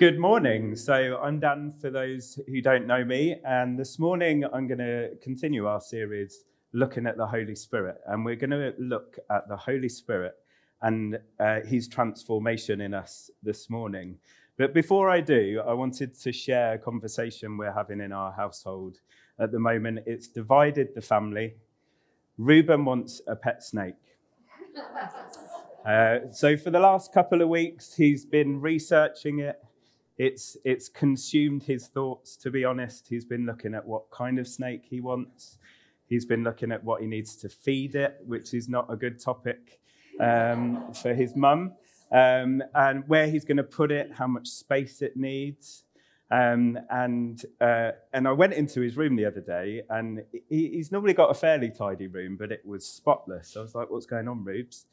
Good morning. So, I'm Dan for those who don't know me. And this morning, I'm going to continue our series looking at the Holy Spirit. And we're going to look at the Holy Spirit and uh, his transformation in us this morning. But before I do, I wanted to share a conversation we're having in our household at the moment. It's divided the family. Reuben wants a pet snake. Uh, so, for the last couple of weeks, he's been researching it. It's, it's consumed his thoughts, to be honest. He's been looking at what kind of snake he wants. He's been looking at what he needs to feed it, which is not a good topic um, for his mum, um, and where he's going to put it, how much space it needs. Um, and uh, and I went into his room the other day, and he, he's normally got a fairly tidy room, but it was spotless. I was like, "What's going on, Rubes?"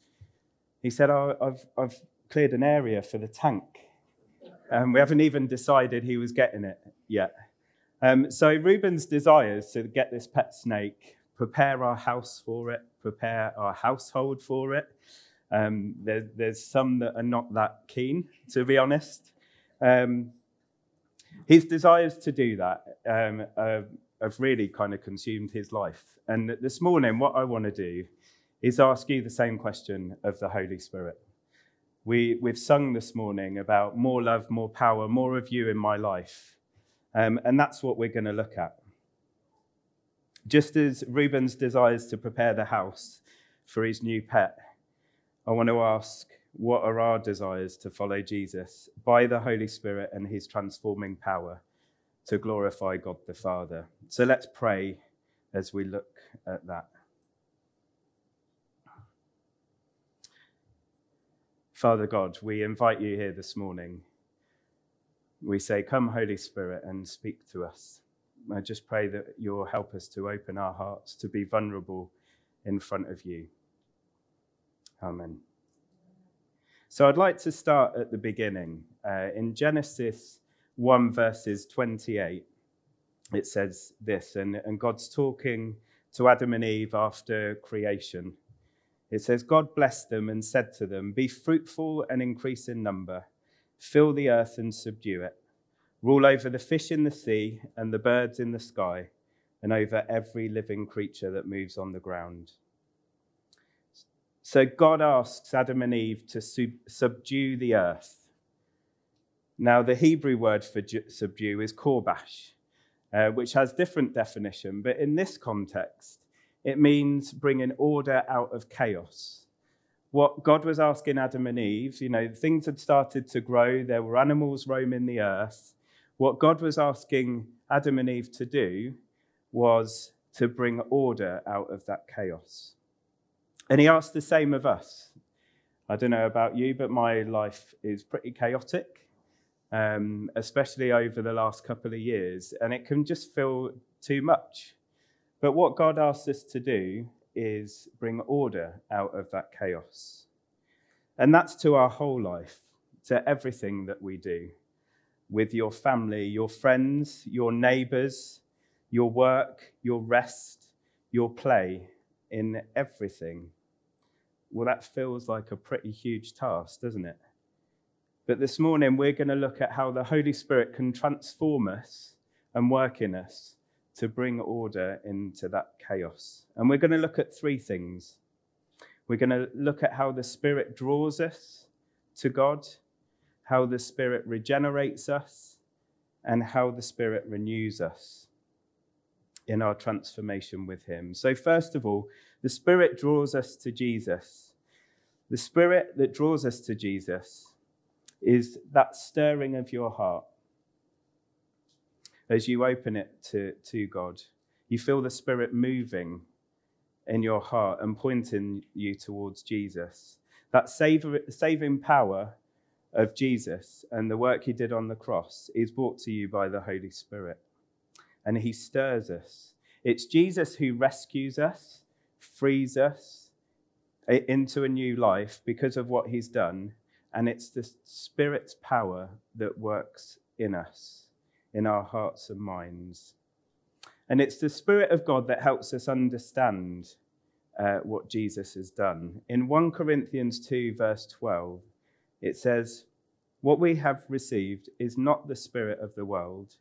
He said, oh, "I've I've cleared an area for the tank." Um, we haven't even decided he was getting it yet. Um, so Reuben's desires to get this pet snake, prepare our house for it, prepare our household for it. Um, there, there's some that are not that keen, to be honest. Um, his desires to do that um, uh, have really kind of consumed his life. And this morning, what I want to do is ask you the same question of the Holy Spirit. We, we've sung this morning about more love, more power, more of you in my life. Um, and that's what we're going to look at. Just as Reuben's desires to prepare the house for his new pet, I want to ask what are our desires to follow Jesus by the Holy Spirit and his transforming power to glorify God the Father? So let's pray as we look at that. Father God, we invite you here this morning. We say, Come, Holy Spirit, and speak to us. I just pray that you'll help us to open our hearts, to be vulnerable in front of you. Amen. So I'd like to start at the beginning. Uh, in Genesis 1, verses 28, it says this, and, and God's talking to Adam and Eve after creation. It says, God blessed them and said to them, Be fruitful and increase in number, fill the earth and subdue it, rule over the fish in the sea and the birds in the sky, and over every living creature that moves on the ground. So God asks Adam and Eve to sub- subdue the earth. Now, the Hebrew word for ju- subdue is kabash, uh, which has different definition, but in this context, it means bringing order out of chaos. What God was asking Adam and Eve, you know, things had started to grow, there were animals roaming the earth. What God was asking Adam and Eve to do was to bring order out of that chaos. And he asked the same of us. I don't know about you, but my life is pretty chaotic, um, especially over the last couple of years, and it can just feel too much. But what God asks us to do is bring order out of that chaos. And that's to our whole life, to everything that we do with your family, your friends, your neighbors, your work, your rest, your play, in everything. Well, that feels like a pretty huge task, doesn't it? But this morning, we're going to look at how the Holy Spirit can transform us and work in us to bring order into that chaos. And we're going to look at three things. We're going to look at how the Spirit draws us to God, how the Spirit regenerates us, and how the Spirit renews us in our transformation with Him. So, first of all, the Spirit draws us to Jesus. The Spirit that draws us to Jesus is that stirring of your heart as you open it to, to God. You feel the Spirit moving in your heart and pointing you towards Jesus. That saving power of Jesus and the work he did on the cross is brought to you by the Holy Spirit. And he stirs us. It's Jesus who rescues us, frees us into a new life because of what he's done. And it's the Spirit's power that works in us in our hearts and minds. And it's the Spirit of God that helps us understand uh, what Jesus has done. In 1 Corinthians 2, verse 12, it says, What we have received is not the Spirit of the world,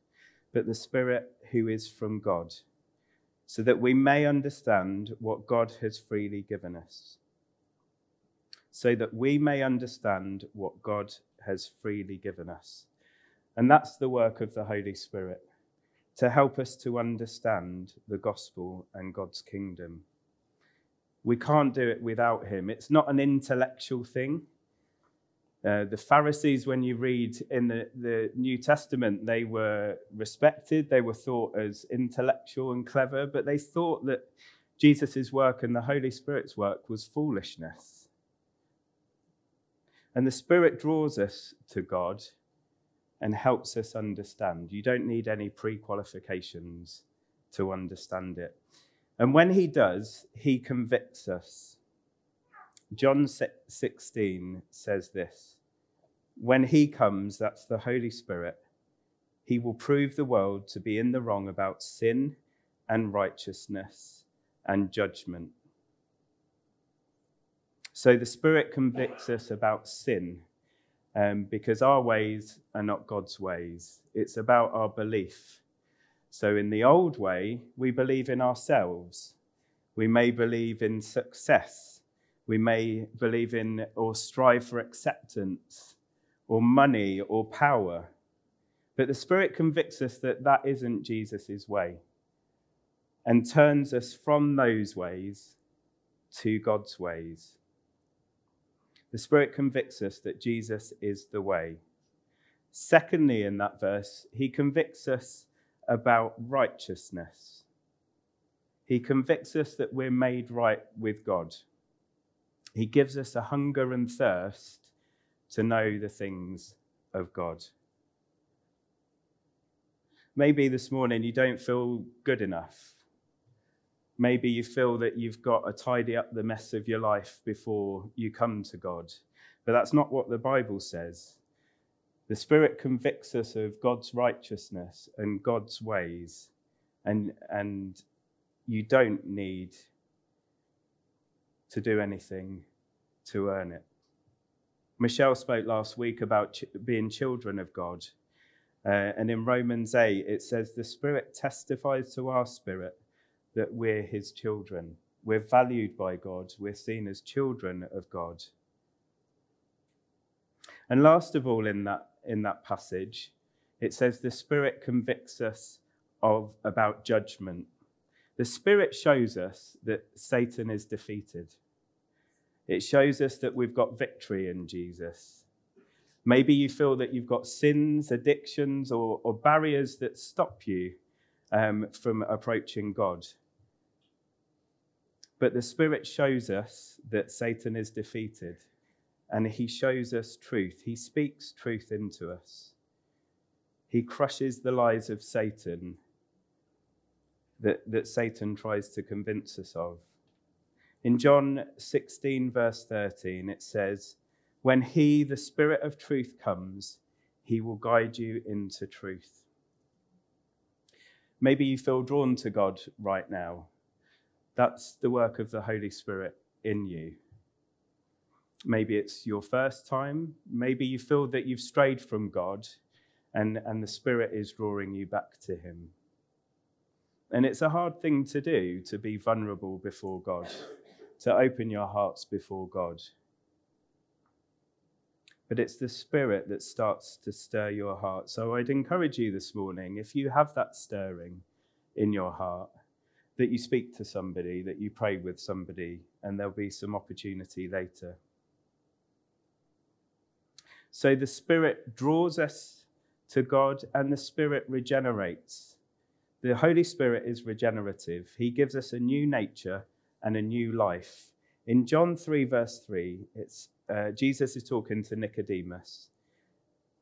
but the Spirit who is from God, so that we may understand what God has freely given us. So that we may understand what God has freely given us. And that's the work of the Holy Spirit, to help us to understand the gospel and God's kingdom. We can't do it without Him. It's not an intellectual thing uh, the Pharisees, when you read in the, the New Testament, they were respected, they were thought as intellectual and clever, but they thought that Jesus' work and the Holy Spirit's work was foolishness. And the Spirit draws us to God and helps us understand. You don't need any pre qualifications to understand it. And when He does, He convicts us. John 16 says this When he comes, that's the Holy Spirit, he will prove the world to be in the wrong about sin and righteousness and judgment. So the Spirit convicts us about sin um, because our ways are not God's ways. It's about our belief. So in the old way, we believe in ourselves. We may believe in success we may believe in or strive for acceptance or money or power. But the Spirit convicts us that that isn't Jesus' way and turns us from those ways to God's ways. The Spirit convicts us that Jesus is the way. Secondly, in that verse, he convicts us about righteousness. He convicts us that we're made right with God. He gives us a hunger and thirst to know the things of God. Maybe this morning you don't feel good enough. Maybe you feel that you've got to tidy up the mess of your life before you come to God. But that's not what the Bible says. The Spirit convicts us of God's righteousness and God's ways, and, and you don't need to do anything to earn it. Michelle spoke last week about ch- being children of God. Uh, and in Romans 8, it says, The Spirit testifies to our spirit that we're his children. We're valued by God. We're seen as children of God. And last of all, in that, in that passage, it says, The Spirit convicts us of, about judgment. The Spirit shows us that Satan is defeated. It shows us that we've got victory in Jesus. Maybe you feel that you've got sins, addictions, or, or barriers that stop you um, from approaching God. But the Spirit shows us that Satan is defeated, and he shows us truth. He speaks truth into us. He crushes the lies of Satan that, that Satan tries to convince us of. In John 16, verse 13, it says, When he, the Spirit of truth, comes, he will guide you into truth. Maybe you feel drawn to God right now. That's the work of the Holy Spirit in you. Maybe it's your first time. Maybe you feel that you've strayed from God and, and the Spirit is drawing you back to Him. And it's a hard thing to do to be vulnerable before God, to open your hearts before God. But it's the Spirit that starts to stir your heart. So I'd encourage you this morning, if you have that stirring in your heart, that you speak to somebody, that you pray with somebody, and there'll be some opportunity later. So the Spirit draws us to God, and the Spirit regenerates. The Holy Spirit is regenerative. He gives us a new nature and a new life. In John 3, verse 3, it's, uh, Jesus is talking to Nicodemus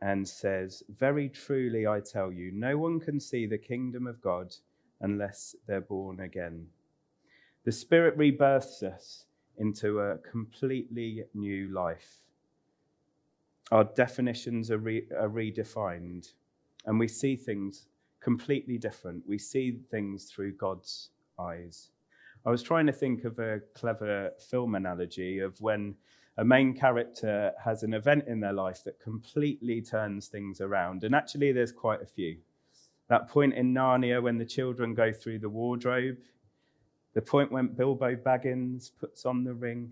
and says, Very truly I tell you, no one can see the kingdom of God unless they're born again. The Spirit rebirths us into a completely new life. Our definitions are, re- are redefined, and we see things completely different. We see things through God's eyes. I was trying to think of a clever film analogy of when a main character has an event in their life that completely turns things around. And actually, there's quite a few. That point in Narnia when the children go through the wardrobe, the point when Bilbo Baggins puts on the ring,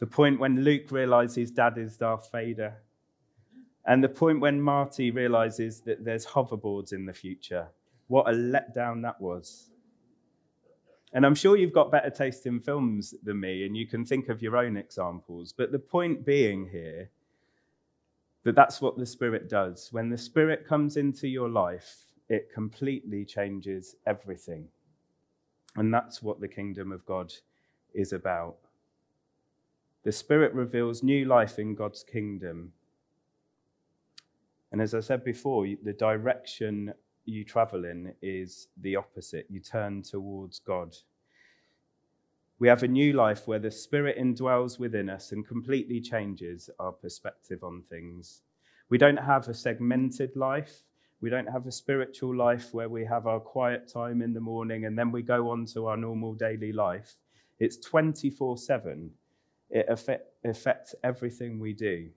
the point when Luke realizes dad is Darth Vader, and the point when Marty realizes that there's hoverboards in the future. What a letdown that was. And I'm sure you've got better taste in films than me, and you can think of your own examples. But the point being here that that's what the Spirit does. When the Spirit comes into your life, it completely changes everything. And that's what the kingdom of God is about. The Spirit reveals new life in God's kingdom. And as I said before, the direction you travel in is the opposite. You turn towards God. We have a new life where the Spirit indwells within us and completely changes our perspective on things. We don't have a segmented life. We don't have a spiritual life where we have our quiet time in the morning and then we go on to our normal daily life. It's 24 7. It affects everything we do.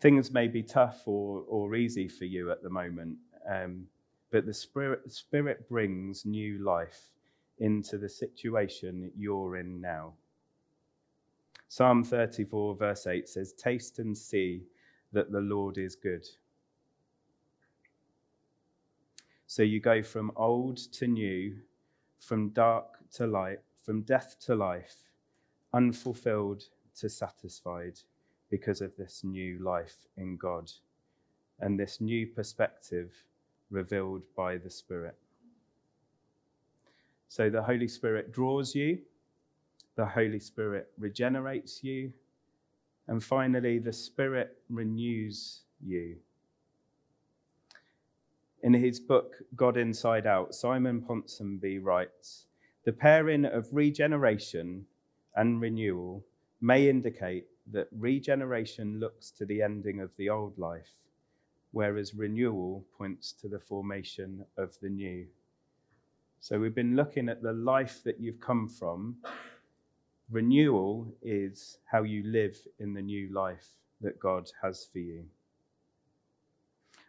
Things may be tough or, or easy for you at the moment, um, but the Spirit, Spirit brings new life into the situation you're in now. Psalm 34, verse 8 says, Taste and see that the Lord is good. So you go from old to new, from dark to light, from death to life, unfulfilled to satisfied because of this new life in God and this new perspective revealed by the Spirit. So the Holy Spirit draws you, the Holy Spirit regenerates you, and finally, the Spirit renews you. In his book, God Inside Out, Simon Ponsonby writes The pairing of regeneration and renewal may indicate that regeneration looks to the ending of the old life, whereas renewal points to the formation of the new. So we've been looking at the life that you've come from. Renewal is how you live in the new life that God has for you.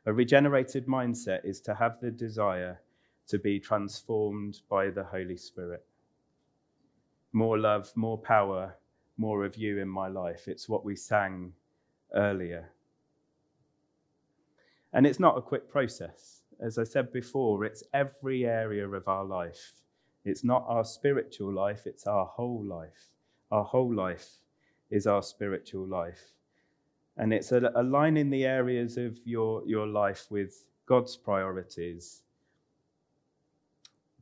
A regenerated mindset is to have the desire to be transformed by the Holy Spirit. More love, more power, more of you in my life. It's what we sang earlier. And it's not a quick process as I said before, it's every area of our life. It's not our spiritual life, it's our whole life. Our whole life is our spiritual life. And it's aligning the areas of your, your life with God's priorities,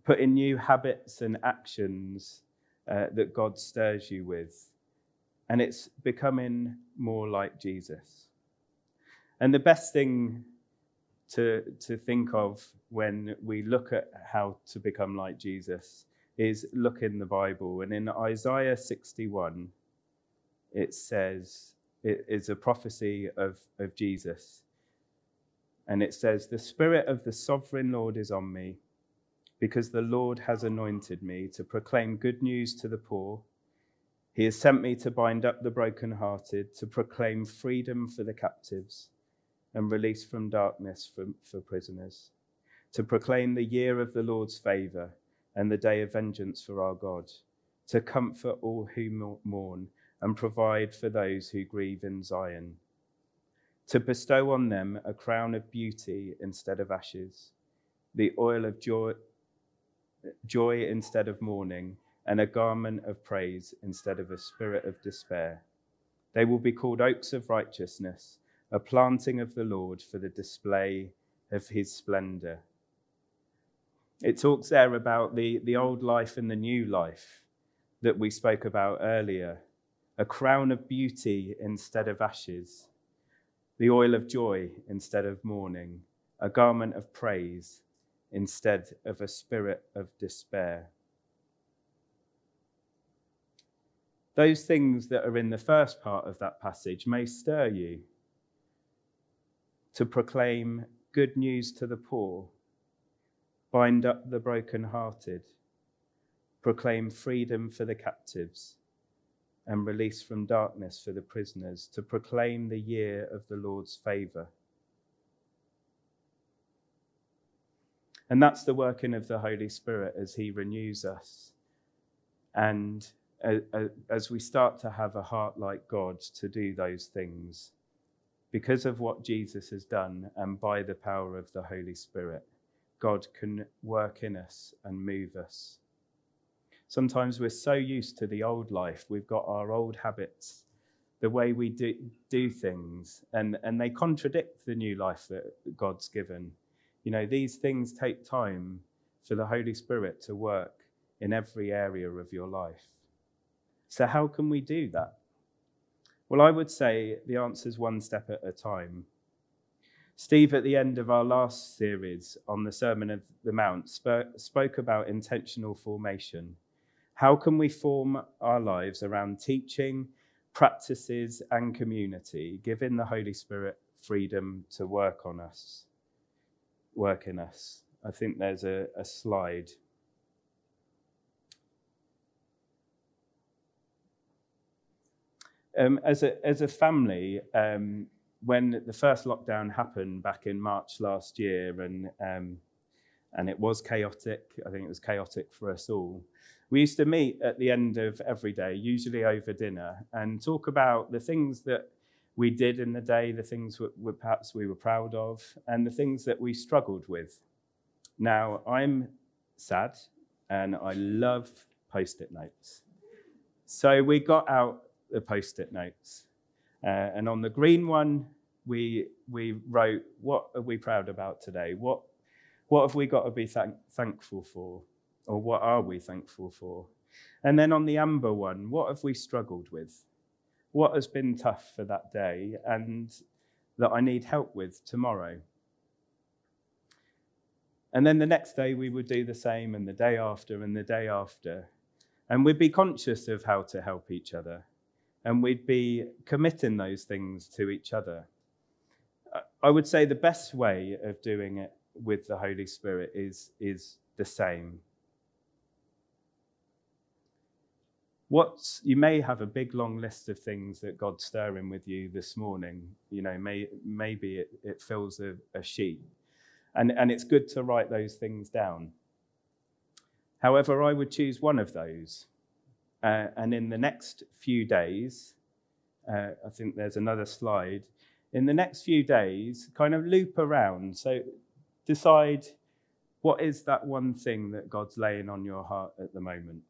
putting new habits and actions uh, that God stirs you with. And it's becoming more like Jesus. And the best thing to, to think of when we look at how to become like Jesus is look in the Bible. And in Isaiah 61, it says, it is a prophecy of, of Jesus. And it says, The Spirit of the sovereign Lord is on me, because the Lord has anointed me to proclaim good news to the poor. He has sent me to bind up the brokenhearted, to proclaim freedom for the captives and release from darkness for, for prisoners, to proclaim the year of the Lord's favour and the day of vengeance for our God, to comfort all who mourn and provide for those who grieve in Zion, to bestow on them a crown of beauty instead of ashes, the oil of joy, joy instead of mourning, and a garment of praise instead of a spirit of despair. They will be called oaks of righteousness a planting of the Lord for the display of his splendor. It talks there about the, the old life and the new life that we spoke about earlier a crown of beauty instead of ashes, the oil of joy instead of mourning, a garment of praise instead of a spirit of despair. Those things that are in the first part of that passage may stir you to proclaim good news to the poor, bind up the brokenhearted, proclaim freedom for the captives, and release from darkness for the prisoners, to proclaim the year of the Lord's favour. And that's the working of the Holy Spirit as He renews us. And as we start to have a heart like God to do those things, because of what Jesus has done and by the power of the Holy Spirit, God can work in us and move us. Sometimes we're so used to the old life, we've got our old habits, the way we do, do things, and, and they contradict the new life that God's given. You know, these things take time for the Holy Spirit to work in every area of your life. So, how can we do that? Well, I would say the answer is one step at a time. Steve, at the end of our last series on the Sermon of the Mount, spoke about intentional formation. How can we form our lives around teaching, practices, and community, giving the Holy Spirit freedom to work on us, work in us? I think there's a, a slide Um, as, a, as a family, um, when the first lockdown happened back in March last year, and, um, and it was chaotic, I think it was chaotic for us all, we used to meet at the end of every day, usually over dinner, and talk about the things that we did in the day, the things that perhaps we were proud of, and the things that we struggled with. Now, I'm sad and I love post it notes. So we got out the post-it notes. Uh, and on the green one, we, we wrote, what are we proud about today? What, what have we got to be thank, thankful for? Or what are we thankful for? And then on the amber one, what have we struggled with? What has been tough for that day and that I need help with tomorrow? And then the next day, we would do the same, and the day after, and the day after. And we'd be conscious of how to help each other and we'd be committing those things to each other. I would say the best way of doing it with the Holy Spirit is, is the same. What's, you may have a big long list of things that God's stirring with you this morning. You know, may, maybe it, it fills a, a sheet. And, and it's good to write those things down. However, I would choose one of those uh, and in the next few days, uh, I think there's another slide. In the next few days, kind of loop around. So decide what is that one thing that God's laying on your heart at the moment.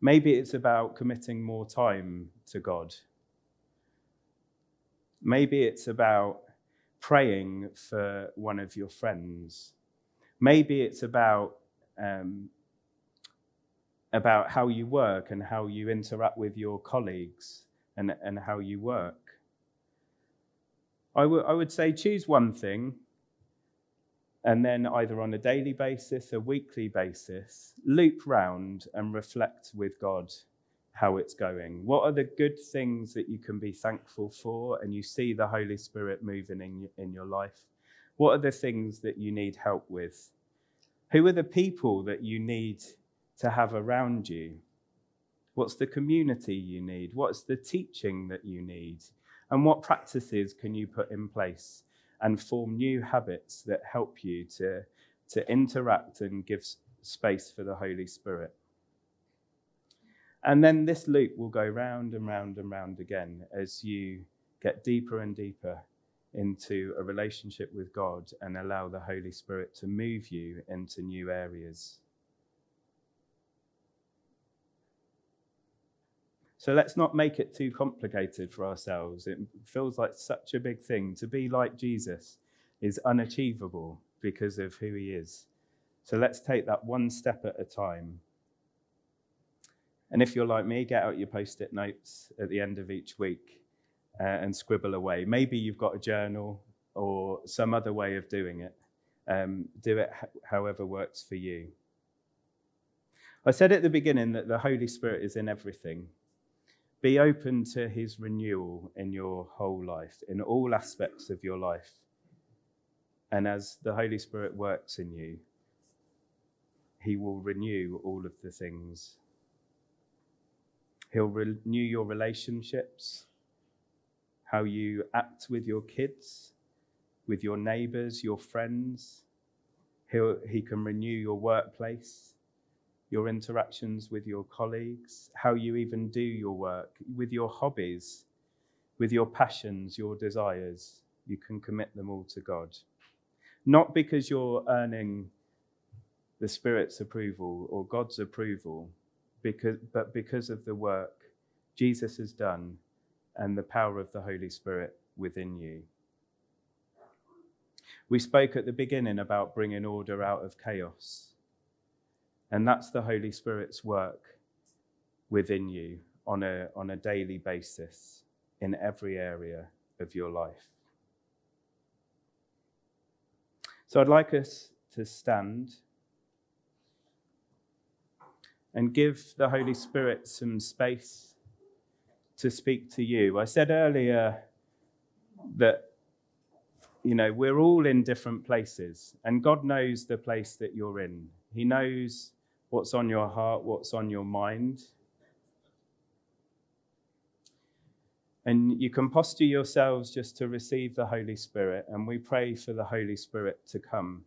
Maybe it's about committing more time to God. Maybe it's about praying for one of your friends. Maybe it's about um, about how you work and how you interact with your colleagues and, and how you work. I, w- I would say choose one thing and then either on a daily basis, a weekly basis, loop round and reflect with God how it's going. What are the good things that you can be thankful for and you see the Holy Spirit moving in, in your life? What are the things that you need help with? Who are the people that you need to have around you? What's the community you need? What's the teaching that you need? And what practices can you put in place and form new habits that help you to, to interact and give space for the Holy Spirit? And then this loop will go round and round and round again as you get deeper and deeper into a relationship with God and allow the Holy Spirit to move you into new areas. So let's not make it too complicated for ourselves. It feels like such a big thing. To be like Jesus is unachievable because of who he is. So let's take that one step at a time. And if you're like me, get out your post it notes at the end of each week uh, and scribble away. Maybe you've got a journal or some other way of doing it. Um, do it however works for you. I said at the beginning that the Holy Spirit is in everything. Be open to his renewal in your whole life, in all aspects of your life. And as the Holy Spirit works in you, he will renew all of the things. He'll renew your relationships, how you act with your kids, with your neighbors, your friends. He'll, he can renew your workplace, your interactions with your colleagues, how you even do your work, with your hobbies, with your passions, your desires. You can commit them all to God. Not because you're earning the Spirit's approval or God's approval, because, but because of the work Jesus has done and the power of the Holy Spirit within you. We spoke at the beginning about bringing order out of chaos. And that's the Holy Spirit's work within you on a, on a daily basis in every area of your life. So I'd like us to stand and give the Holy Spirit some space to speak to you. I said earlier that, you know, we're all in different places, and God knows the place that you're in. He knows what's on your heart, what's on your mind. And you can posture yourselves just to receive the Holy Spirit, and we pray for the Holy Spirit to come.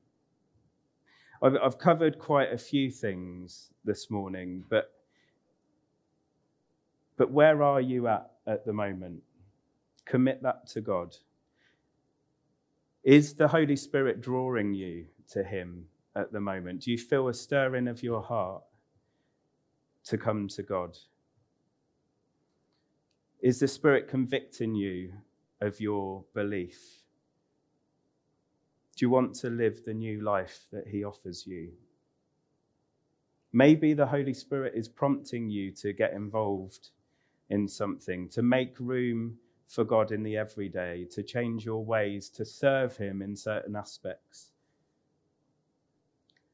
I've, I've covered quite a few things this morning, but, but where are you at at the moment? Commit that to God. Is the Holy Spirit drawing you to Him at the moment? Do you feel a stirring of your heart to come to God? Is the Spirit convicting you of your belief? Do you want to live the new life that He offers you? Maybe the Holy Spirit is prompting you to get involved in something, to make room for God in the everyday, to change your ways, to serve Him in certain aspects.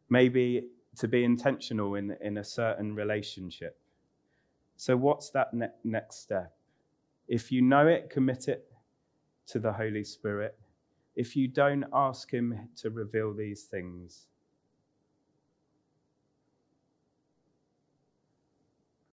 Maybe to be intentional in, in a certain relationship. So, what's that ne- next step? If you know it, commit it to the Holy Spirit if you don't ask Him to reveal these things,